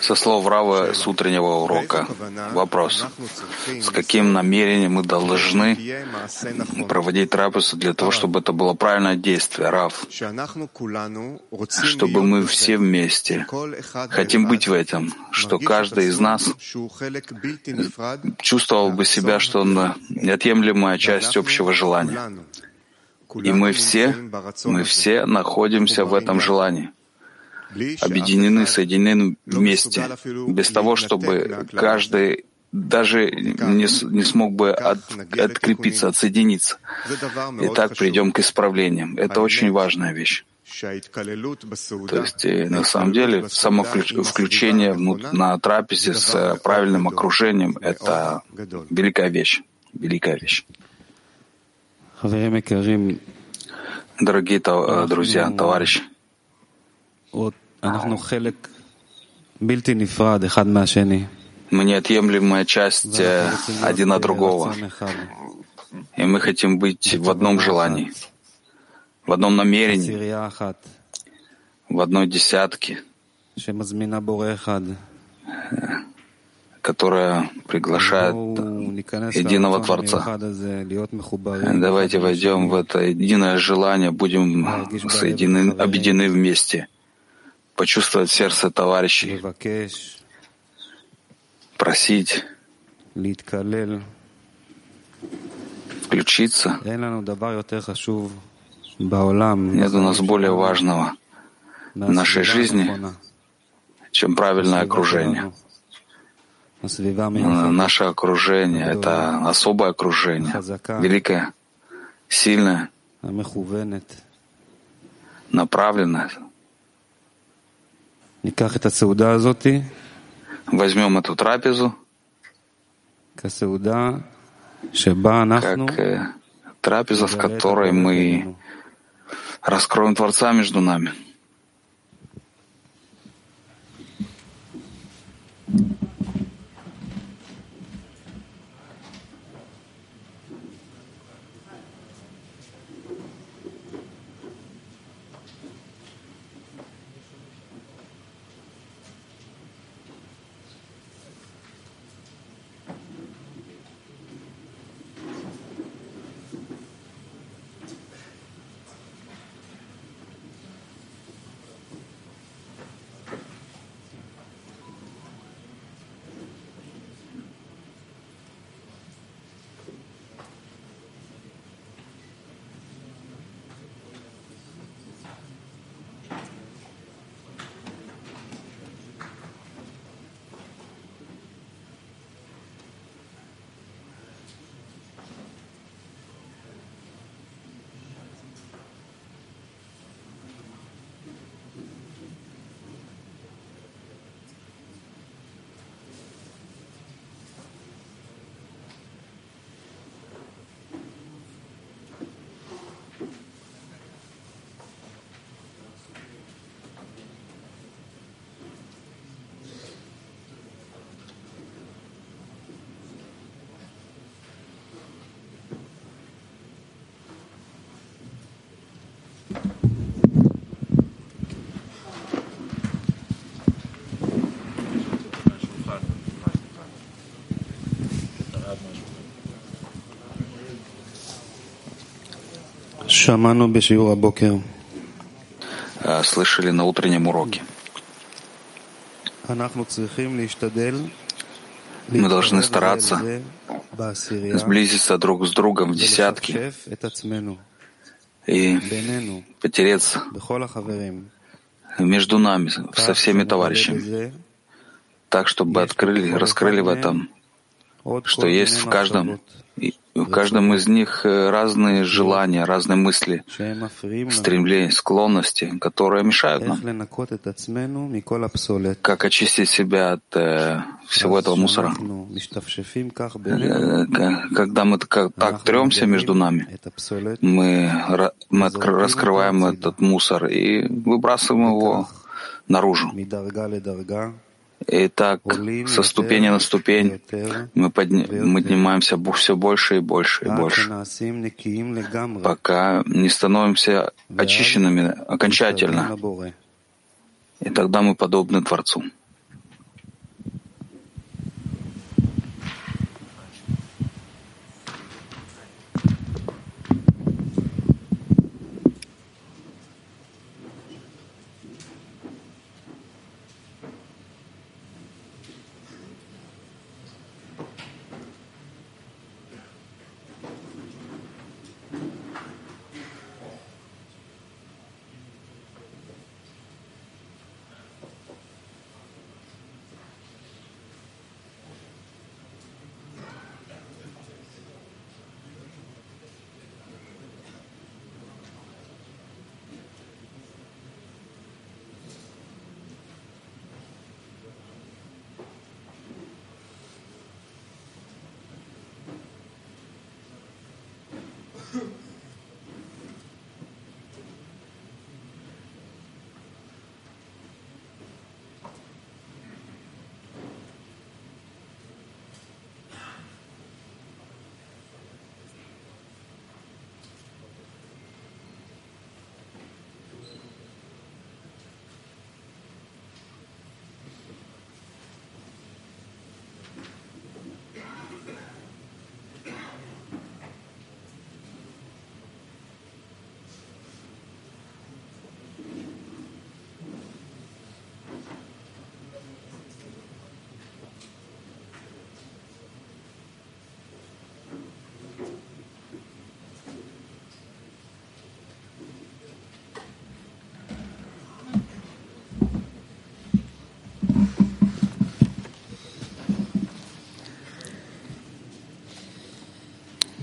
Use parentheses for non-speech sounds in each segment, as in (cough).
Со слов Рава с утреннего урока. Вопрос. С каким намерением мы должны проводить трапезу для того, чтобы это было правильное действие, Рав? Чтобы мы все вместе хотим быть в этом, что каждый из нас чувствовал бы себя, что он неотъемлемая часть общего желания. И мы все, мы все находимся в этом желании объединены, соединены вместе, без того, чтобы каждый даже не, не смог бы от, открепиться, отсоединиться. И так придем к исправлениям. Это очень важная вещь. То есть, на самом деле, само включение на трапезе с правильным окружением — это великая вещь. Великая вещь. Дорогие друзья, товарищи, мы неотъемлемая часть э, один от другого. И мы хотим быть в одном желании, в одном намерении, в одной десятке, которая приглашает единого Творца. Давайте войдем в это единое желание, будем соединены, объединены вместе — почувствовать сердце товарищей, просить, включиться. Нет у нас более важного в нашей жизни, чем правильное окружение. Наше окружение — это особое окружение, великое, сильное, направленное, Возьмем эту трапезу. Как э, трапеза, в которой мы раскроем Творца между нами. Слышали на утреннем уроке. Мы должны стараться сблизиться друг с другом в десятки и потереться между нами, со всеми товарищами, так, чтобы открыли, раскрыли в этом, что есть в каждом в каждом из них э, разные желания, разные мысли, стремления, склонности, которые мешают нам. Как очистить себя от э, всего этого мусора? Э, когда мы так, так тремся между нами, мы, мы раскрываем этот мусор и выбрасываем его наружу. И так, со ступени на ступень, мы поднимаемся все больше и больше и больше, пока не становимся очищенными окончательно. И тогда мы подобны Творцу.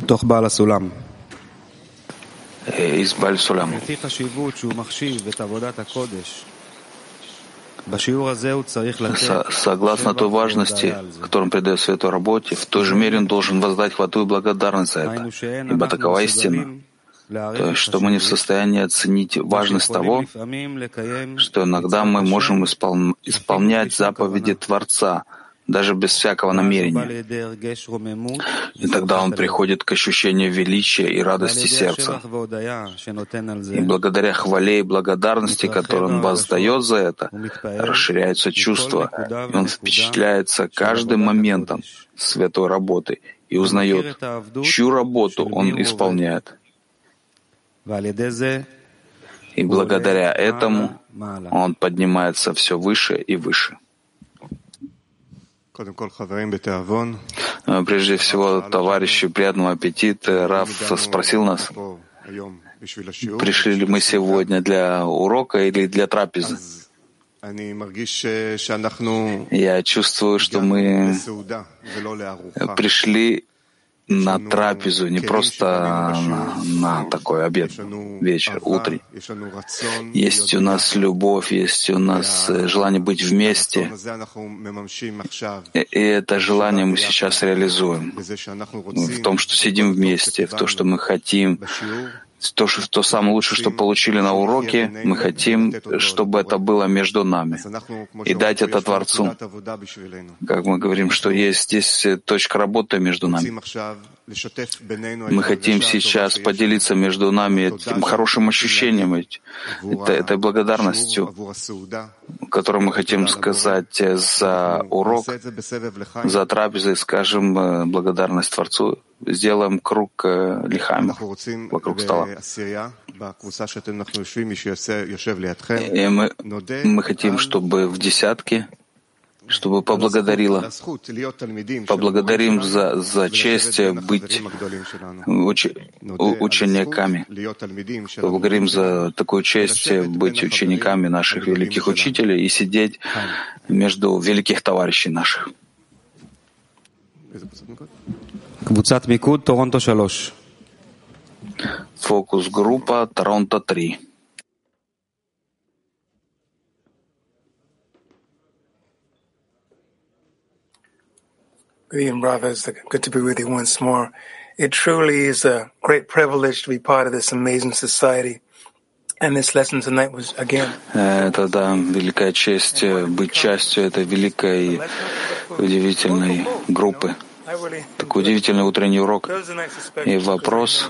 מתוך בעל הסולם. из Баль Сулам. לפי חשיבות שהוא מחשיב את עבודת הקודש, Согласно той важности, которую придает святой работе, в той же мере он должен воздать хвату и благодарность за это, ибо такова истина. То есть, что мы не в состоянии оценить важность того, что иногда мы можем испол... исполнять заповеди Творца — даже без всякого намерения. И тогда он приходит к ощущению величия и радости сердца. И благодаря хвале и благодарности, которую он воздает за это, расширяются чувства, и он впечатляется каждым моментом святой работы и узнает, чью работу он исполняет. И благодаря этому он поднимается все выше и выше. Прежде всего, товарищи приятного аппетита, Раф спросил нас, пришли ли мы сегодня для урока или для трапезы. Я чувствую, что мы пришли на трапезу, не просто на, на такой обед, вечер, утренний. Есть у нас любовь, есть у нас э, желание быть вместе. И, и это желание мы сейчас реализуем. В том, что сидим вместе, в том, что мы хотим то, что, то самое лучшее, что получили на уроке, мы хотим, чтобы это было между нами. И дать это Творцу. Как мы говорим, что есть здесь точка работы между нами. Мы хотим сейчас поделиться между нами этим хорошим ощущением, это, этой благодарностью, которую мы хотим сказать за урок, за трапезы, скажем э, благодарность Творцу. Сделаем круг э, лихами вокруг стола. И мы, мы хотим, чтобы в десятке чтобы поблагодарила. Поблагодарим за, за честь быть учениками. Поблагодарим за такую честь быть учениками наших великих учителей и сидеть между великих товарищей наших. Фокус группа Торонто 3. Good evening, brothers. Good to be with you once more. It truly is a great privilege to be part of this amazing society. And this lesson tonight was again. Это да, великая честь быть частью этой великой, удивительной группы. Такой удивительный утренний урок. И вопрос,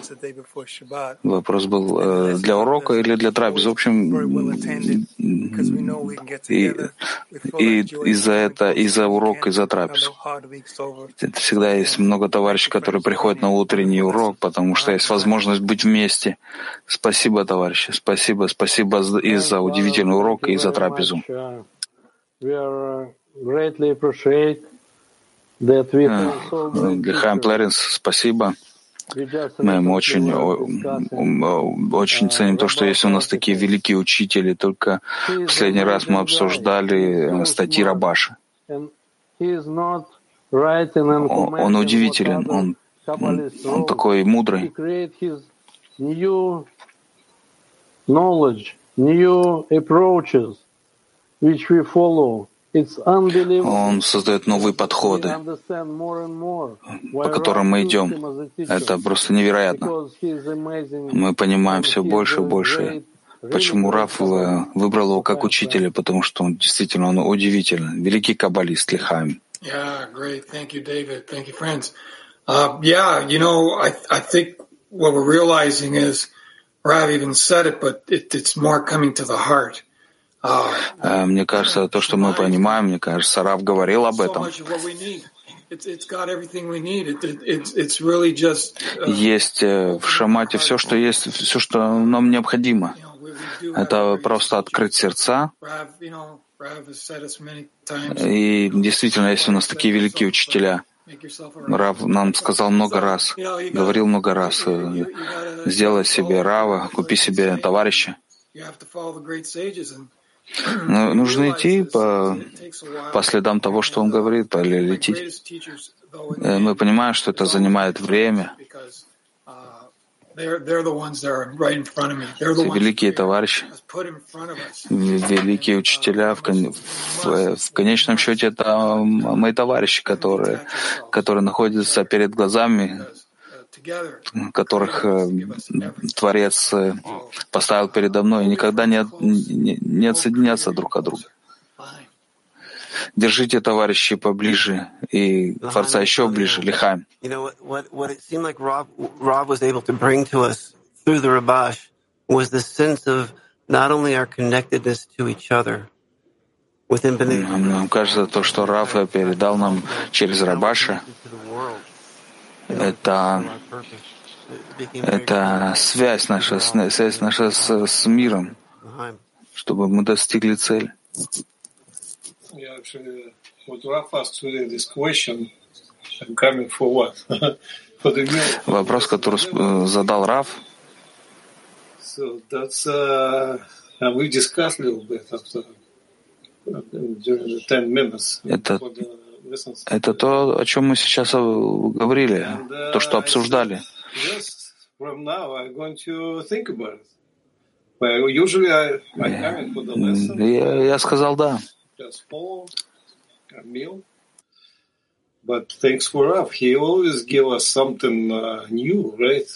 вопрос был э, для урока или для трапезы. В общем, и, и из-за это, из-за урока, из-за трапезы. Это всегда есть много товарищей, которые приходят на утренний урок, потому что есть возможность быть вместе. Спасибо, товарищи. Спасибо, спасибо и за удивительный урок, и за трапезу. Лихаем Плеренс, спасибо. Мы очень, очень ценим то, что есть у нас такие великие учители. Только в последний раз мы обсуждали статьи Рабаша. Он, он удивителен, он, он, он такой мудрый. New approaches which we follow он создает новые подходы, по которым мы идем. Это просто невероятно. Мы понимаем все больше и больше. Почему Раф выбрал его как учителя? Потому что он действительно он удивительный. Великий каббалист Лихаим. Yeah, great. Thank you, David. Thank you, friends. Uh, yeah, you know, I, I think what we're realizing is, Rav even said it, but it, it's more coming to the heart. Э, мне кажется, то, что мы понимаем, мне кажется, Рав говорил об этом. Есть э, в Шамате все, что есть, все, что нам необходимо. Это просто открыть сердца. И действительно, есть у нас такие великие учителя. Рав нам сказал много раз, говорил много раз, э, сделай себе Рава, купи себе товарища. Но нужно идти по, по следам того, что он говорит, или лететь. Э, мы понимаем, что это занимает время. Великие товарищи, великие учителя, в, в, в конечном счете это мои товарищи, которые, которые находятся перед глазами которых э, Творец э, поставил передо мной, никогда не, не, не отсоединятся друг от друга. Держите, товарищи, поближе, и Творца еще ближе, Лихаем. was the sense of not only our connectedness to each other, нам кажется, то, что Раф передал нам через Рабаша, это, это связь наша, связь наша с, с миром, чтобы мы достигли цели. (laughs) Вопрос, который э, задал Раф, So that's, uh, we discussed a little bit after, during the 10 minutes. Это это то, о чем мы сейчас говорили, то, что обсуждали. Я, я сказал да. But thanks for Rav. He always give us something uh, new, right?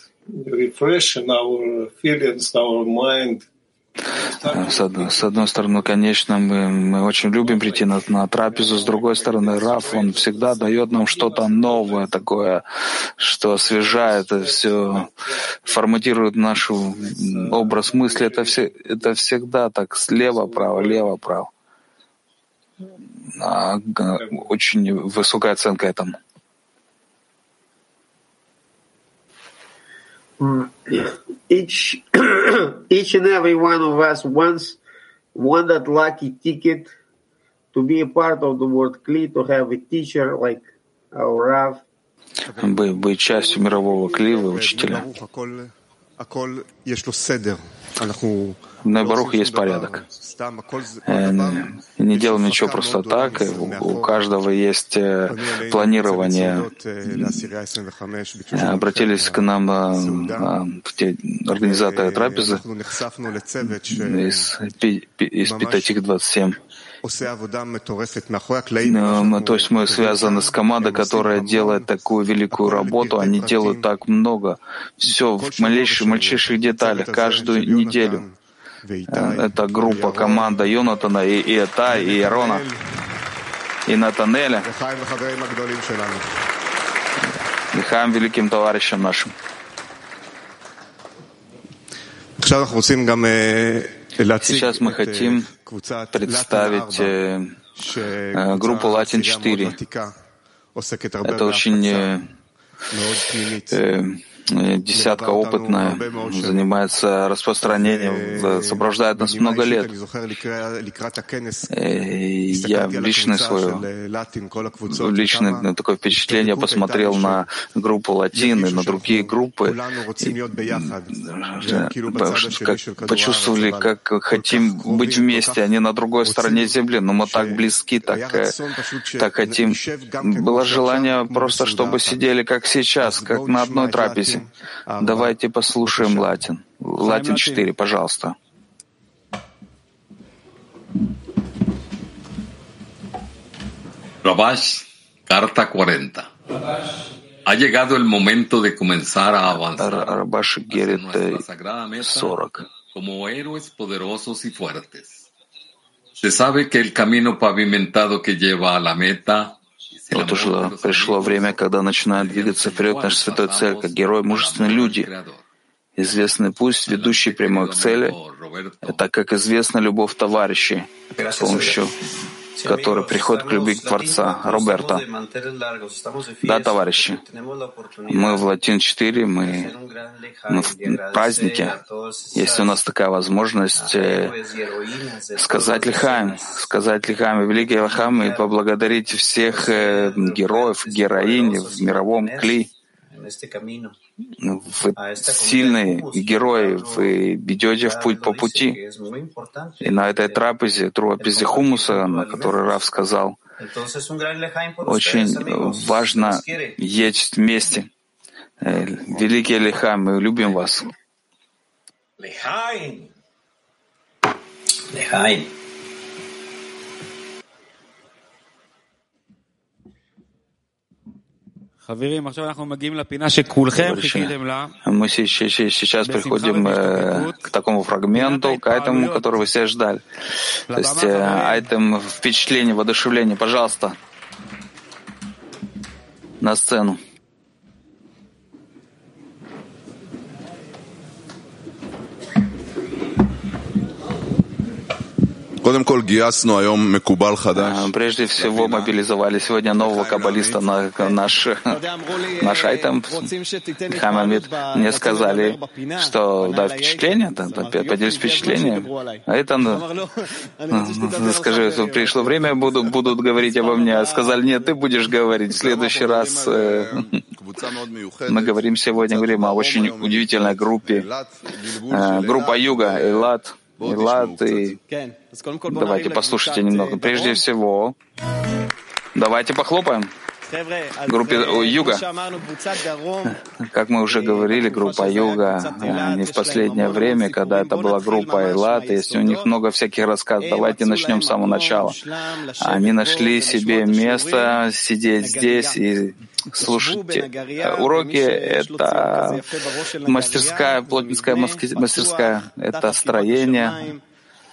Refreshing our feelings, our mind. С одной, с одной стороны, конечно, мы, мы очень любим прийти на, на трапезу, с другой стороны, Раф, он всегда дает нам что-то новое такое, что освежает, это все форматирует наш образ мысли. Это, все, это всегда так слева-право, лево-право. А, очень высокая оценка этому. Each each and every one of us wants won that lucky ticket to be a part of the world Kli, to have a teacher like our Rav. Быть частью мирового клива, учителя. На Барухе есть порядок. Э, не делаем ничего просто так. У каждого есть э, планирование. Обратились к нам э, организаторы трапезы из, из Питатик 27. То есть мы связаны с командой, которая делает такую великую работу. Они делают так много. Все в малейших, мальчишных деталях, каждую неделю. Это группа, команда Йонатана и Иета, и Ирона, и Натанеля. Лихаем великим товарищам нашим. Сейчас мы хотим представить э, э, группу Латин 4. Это очень э, десятка опытная, занимается распространением, сопровождает нас много лет. Я личное свое, личное такое впечатление посмотрел на группу Латин и на другие группы, как почувствовали, как хотим быть вместе, они на другой стороне Земли, но мы так близки, так, э, так хотим. Было желание просто, чтобы сидели как сейчас, как на одной трапезе. Давайте послушаем латин. Латин 4, пожалуйста. Rabash, carta 40. Ha llegado el momento de comenzar a avanzar Рабаш Герет 40. como héroes poderosos y fuertes. Se sabe que el camino pavimentado que lleva a la meta Вот уже пришло время, когда начинают двигаться вперед наша святой цель, как герои, мужественные люди. Известный путь, ведущий прямой к цели, это, как известно, любовь товарищей, с помощью который приходит к любви к Творца. Роберто. Да, товарищи. Мы в Латин-4, мы, мы в празднике. Если у нас такая возможность э, сказать лихаем, сказать лихаем, великий лихаем, и поблагодарить всех э, героев, героинь в мировом кли. Вы сильные герои, вы идете в путь по пути. И на этой трапезе, трапезе хумуса, на которой Раф сказал, очень важно есть вместе. Великий Лихай, мы любим вас. Лихай. Мы сейчас приходим э, к такому фрагменту, к этому, который вы все ждали. То есть э, айтем впечатление, воодушевление. Пожалуйста, на сцену. Прежде всего мобилизовали сегодня нового каббалиста на наш, (laughs) наш айтем. Хамамид мне сказали, что да, впечатление, да, поделюсь впечатлением. А это, ну, скажи, пришло время, буду, будут говорить обо мне. Сказали, нет, ты будешь говорить. В следующий раз э, (laughs) мы говорим сегодня, говорим о очень удивительной группе. Э, группа Юга, Элат, И Давайте послушайте немного. Прежде всего, давайте похлопаем группе Юга. Как мы уже говорили, группа Юга э, не в последнее время, когда это была группа Элат, есть у них много всяких рассказов. Давайте начнем с самого начала. Они нашли себе место сидеть здесь и слушать уроки. Это мастерская, плотницкая мастерская, это строение,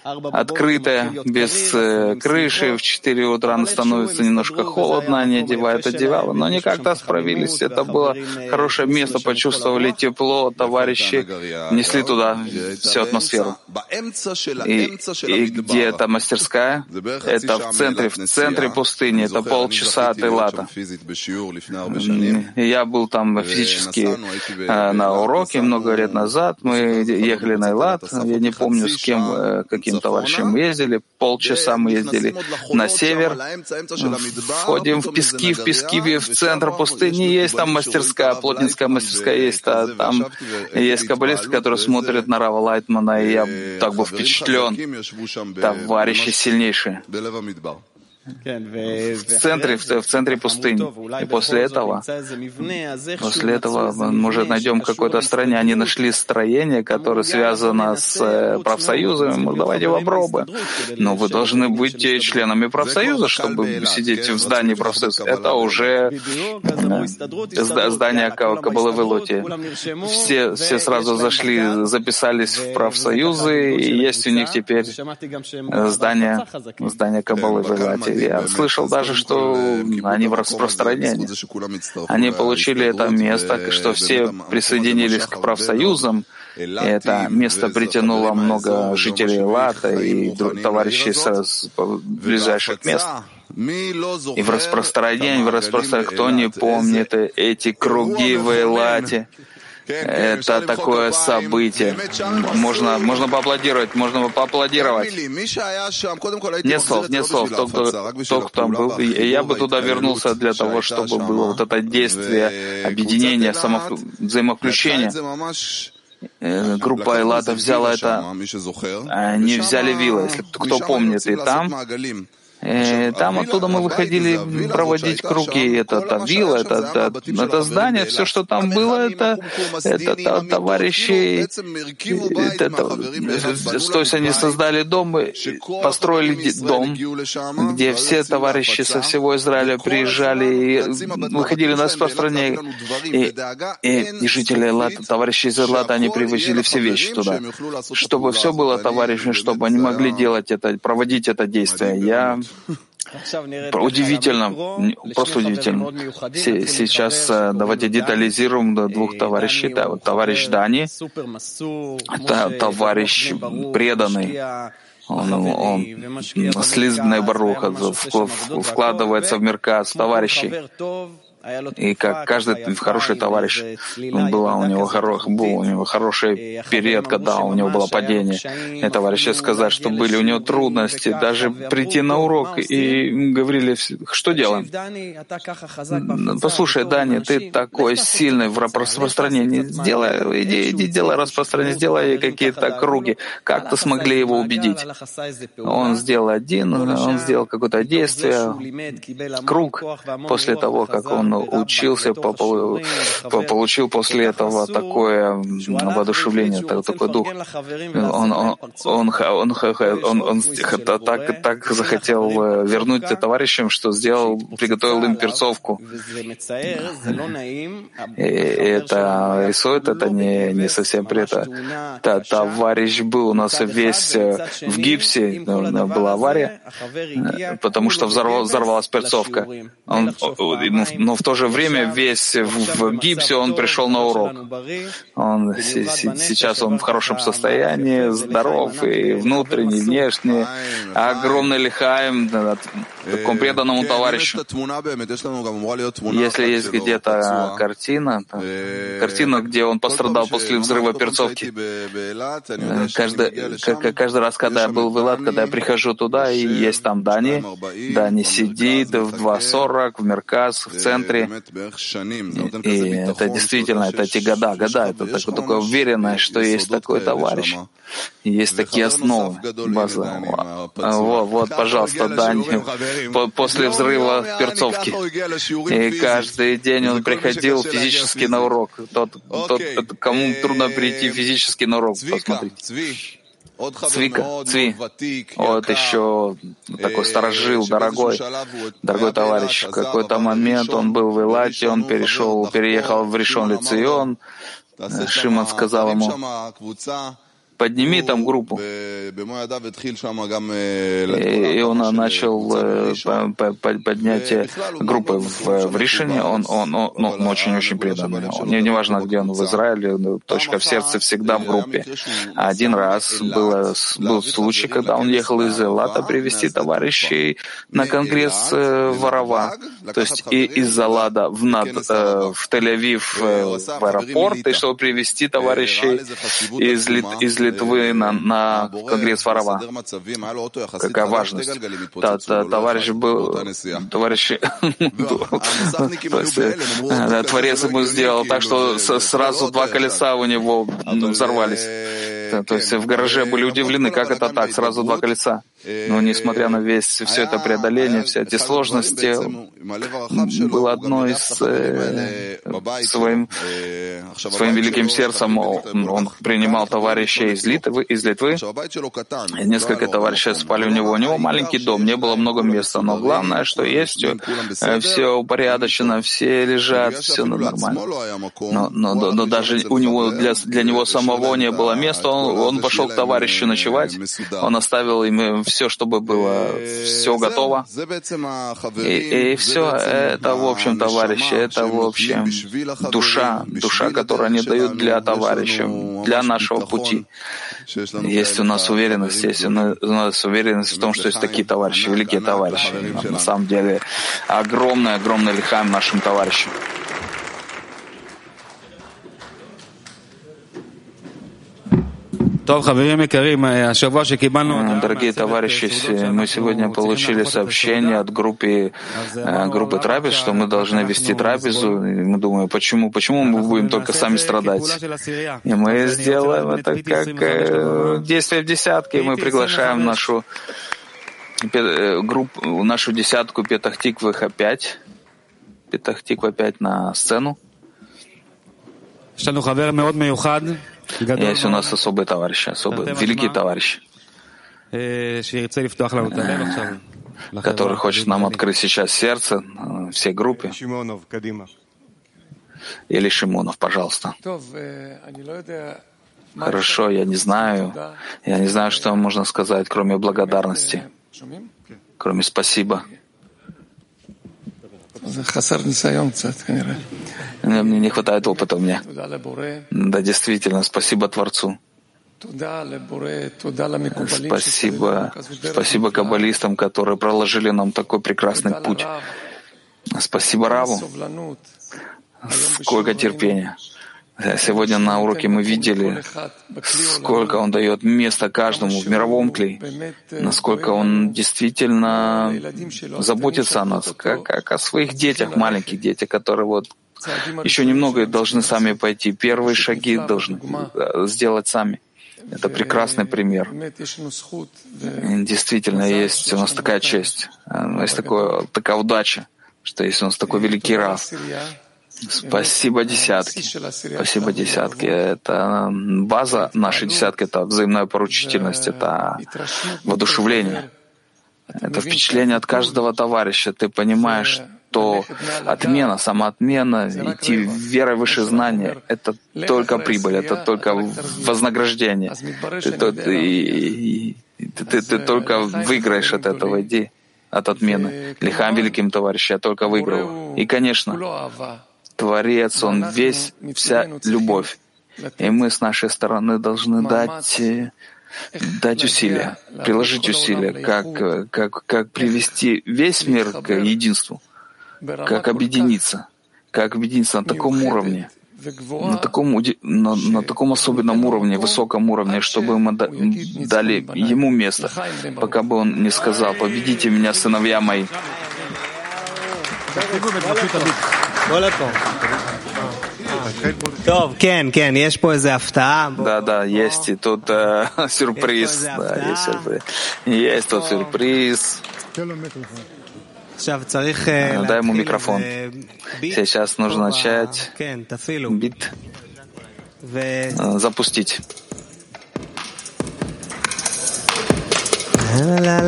открытая, без э, крыши. В 4 утра становится немножко холодно, они одевают одеяло, но они как-то справились. Это было хорошее место, почувствовали тепло, товарищи несли туда всю атмосферу. И, и где эта мастерская? Это в центре, в центре пустыни, это полчаса от Элата. Я был там физически э, на уроке много лет назад, мы ехали на Элат, я не помню с кем, э, каким товарищем мы ездили, полчаса мы ездили на север, входим в пески, в пески, в центр пустыни, есть там мастерская, плотницкая мастерская есть, а там есть каббалисты, которые смотрят на Рава Лайтмана, и я так был впечатлен. Товарищи сильнейшие в центре, в, центре пустыни. И после этого, после этого, может, найдем какое-то строение. Они нашли строение, которое связано с э, профсоюзами. Ну, давайте попробуем. Но вы должны быть членами профсоюза, чтобы сидеть в здании профсоюза. Это уже здание Кабалы в Илоте. Все, все сразу зашли, записались в профсоюзы, и есть у них теперь здание, здание Кабалы в Лате. Я слышал даже, что они в распространении. Они получили это место, что все присоединились к профсоюзам. И это место притянуло много жителей Лата и товарищей с ближайших мест. И в распространении, в распространении, кто не помнит эти круги в Элате, это такое событие. Можно, можно поаплодировать, можно поаплодировать. Нет слов, нет слов. Тот, кто, тот, кто был, я бы туда вернулся для того, чтобы было вот это действие объединения, само, взаимовключения. Э, группа Элата взяла это, они взяли вилла, если кто помнит, и там Э, там оттуда мы выходили проводить круги. Это та вилла, это, это, это здание, все, что там было, это, это, это товарищи. Это, это, то есть они создали дом, построили дом, где все товарищи со всего Израиля приезжали и выходили на распространение. И, и, и жители Эллата, товарищи из Эллата, они привозили все вещи туда, чтобы все было товарищами, чтобы они могли делать это, проводить это действие. Я Удивительно, просто удивительно. Сейчас э, давайте детализируем двух товарищей. Да, вот товарищ Дани, это товарищ преданный. Он, он слизбная баруха вкладывается в Мерказ товарищей. И как каждый хороший товарищ, была у него, хоро, был у него хороший период, когда у него было падение. И товарищи сказать, что были у него трудности, даже прийти на урок и говорили, что делаем? Послушай, Дани, ты такой сильный в распространении. Сделай, иди, иди, делай распространение, сделай какие-то круги. Как-то смогли его убедить. Он сделал один, он сделал какое-то действие, круг после того, как он учился, получил после этого такое воодушевление, такой дух. Он, он, он, он, он, он так, так захотел э, вернуть товарищам, что сделал, приготовил им перцовку. И это рисует, это не, не совсем при это. Товарищ был у нас весь э, в гипсе, была авария, э, потому что взорвалась перцовка. Он, но в то же время весь в гипсе, он пришел на урок. Он, сейчас он в хорошем состоянии, здоров и внутренне, и внешне. Огромный лихаем такому преданному товарищу. Если есть где-то картина, картина, где он пострадал после взрыва перцовки, каждый, каждый раз, когда я был в Элат, когда я прихожу туда, и есть там Дани, Дани сидит в 2.40 в Мерказ, в центре, и это действительно, это эти года, года, это такое, такое уверенное, что есть такой товарищ, есть такие основы, база. Вот, вот, пожалуйста, Дани, после взрыва перцовки. И каждый день он приходил физически на урок. Тот, тот кому трудно прийти физически на урок, посмотрите. Цвика, Цви, вот еще такой сторожил, дорогой, дорогой товарищ. В какой-то момент он был в Илате, он перешел, переехал в Решон Лицион. Шимон сказал ему, подними там группу. И он начал поднятие группы в, в решении. Он, он, он, ну, он очень-очень преданный. Не, не важно, где он в Израиле, точка в сердце всегда в группе. Один раз было, был случай, когда он ехал из Элата привести товарищей на конгресс в Арава. То есть и из Алада в, над, в Тель-Авив в аэропорт, и чтобы привести товарищей из, из Литвы на, на Конгресс Варова. Какая важность. Та, та, товарищ был, (laughs) товарищ, (laughs) Творец ему сделал так, что сразу два колеса у него взорвались. То есть в гараже были удивлены, как это так, сразу два колеса. Но несмотря на весь все это преодоление, все эти сложности, было одно из э, своим, своим великим сердцем он принимал товарищей из Литвы, из Литвы. Несколько товарищей спали у него. У него маленький дом, не было много места, но главное, что есть, э, все упорядочено, все лежат, все нормально. Но, но, но даже у него для, для него самого не было места, он, он пошел к товарищу ночевать, он оставил им все, чтобы было все готово. И, и все это, в общем, товарищи, это, в общем, душа, душа, которую они дают для товарища, для нашего пути. Есть у нас уверенность, есть у нас уверенность в том, что есть такие товарищи, великие товарищи. На самом деле, огромный лихаем нашим товарищам. Дорогие товарищи, мы сегодня получили сообщение от группы, э, группы трапез, что мы должны вести трапезу. И мы думаем, почему, почему мы будем только сами страдать? И мы сделаем это как э, действие в десятке. Мы приглашаем нашу э, группу, нашу десятку Петахтиквых опять, Петахтиква опять на сцену. Есть у нас особые товарищи, особые, великие товарищи, который хочет нам открыть сейчас сердце всей группе. Или Шимонов, пожалуйста. Хорошо, я не знаю. Я не знаю, что можно сказать, кроме благодарности, кроме спасибо. Мне не хватает опыта у меня. Да, действительно, спасибо Творцу. Спасибо, спасибо каббалистам, которые проложили нам такой прекрасный путь. Спасибо Раву. Сколько терпения. Сегодня на уроке мы видели, сколько он дает места каждому в мировом клей, насколько он действительно заботится о нас, как, как о своих детях, маленьких детях, которые вот еще немного должны сами пойти. Первые шаги должны сделать сами. Это прекрасный пример. Действительно, есть у нас такая честь, есть такое, такая удача, что есть у нас такой великий Рав. Спасибо десятки. Спасибо десятки. Это база нашей десятки, это взаимная поручительность, это воодушевление. Это впечатление от каждого товарища. Ты понимаешь, то отмена, самоотмена, идти верой выше знания — это только прибыль, это только вознаграждение. Ты, ты, ты, ты, ты только выиграешь от этого, иди от отмены. Лихам великим товарищем, я только выиграл. И, конечно, Творец, Он весь, вся любовь. И мы с нашей стороны должны дать дать усилия, приложить усилия, как, как, как привести весь мир к единству как объединиться, как объединиться на таком уровне, на таком, на, на таком особенном уровне, высоком уровне, чтобы мы дали ему место, пока бы он не сказал, победите меня, сыновья мои. Да, да, есть и тут э, (laughs) сюрприз. Да, есть, есть тут сюрприз. Дай ему микрофон. Сейчас нужно начать. Бит. Запустить. La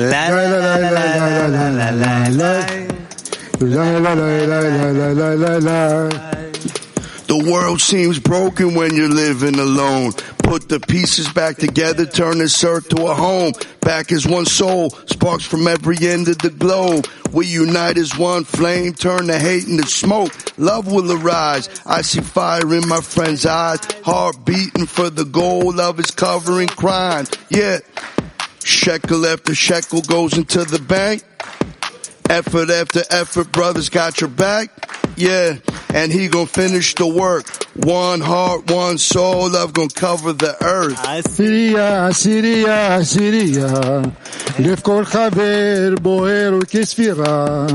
la la la la la la la La la la la la la la la la The world seems broken when you're living alone. Put the pieces back together, turn this earth to a home. Back as one soul, sparks from every end of the globe. We unite as one flame, turn the hate into smoke. Love will arise. I see fire in my friend's eyes. Heart beating for the goal. Love is covering crime. Yeah. Shekel after shekel goes into the bank. Effort after effort, brothers got your back. Yeah, and he gonna finish the work. One heart, one soul, love gonna cover the earth. עשירייה, עשירייה, עשירייה, לב כל חבר בוער כספירה,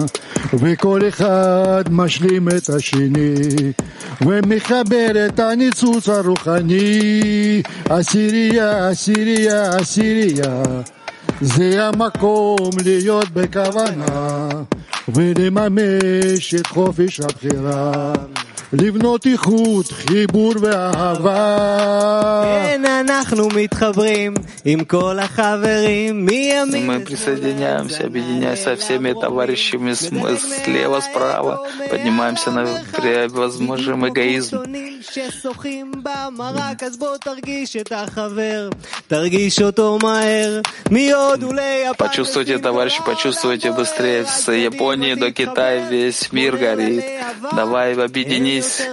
וכל אחד משלים את השני, ומחבר את הניצוץ הרוחני. עשירייה, עשירייה, עשירייה, זה המקום להיות בכוונה. ולממש את חופש הבחירה. לבנות איכות, חיבור ואהבה. כן, אנחנו מתחברים עם כל החברים מימין. Мы присоединяемся, объединяясь со всеми товарищами слева, справа, поднимаемся на превозможим эгоизм. Почувствуйте, товарищи, почувствуйте быстрее. С Японии до Китая весь мир горит. Давай объединись здесь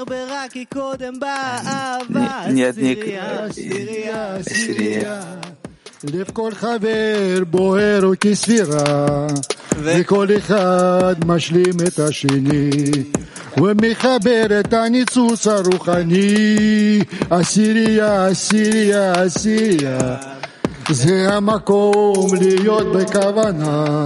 нет никакой Сирия. לב כל חבר בוער כספירה, וכל אחד משלים את השני, ומחבר את הניצוץ הרוחני. אסיריה, אסיריה, אסיריה, זה המקום להיות בכוונה,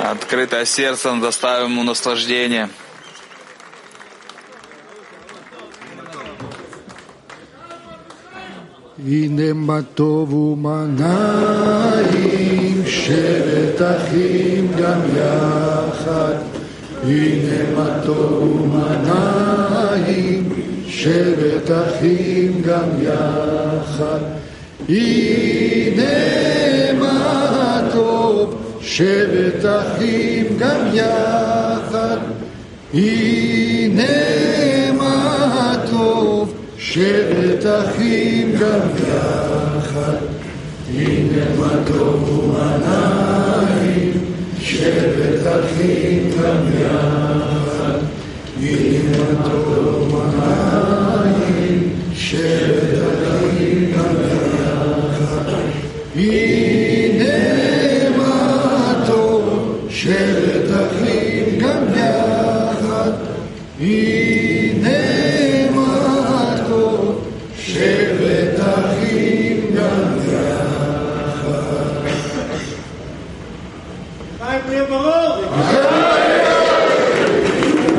Открытое сердце доставим ему наслаждение. הנה מה טוב ומה נעים, שבת אחים גם יחד. הנה מה טוב ומה נעים, שבת אחים גם יחד. הנה מה טוב, שבת אחים גם יחד. הנה מה טוב, שבת אחים גם יחד. הנה מה טוב ומה נעים, שבת אחים גם יחד. הנה מה טוב ומה נעים, שבת אחים He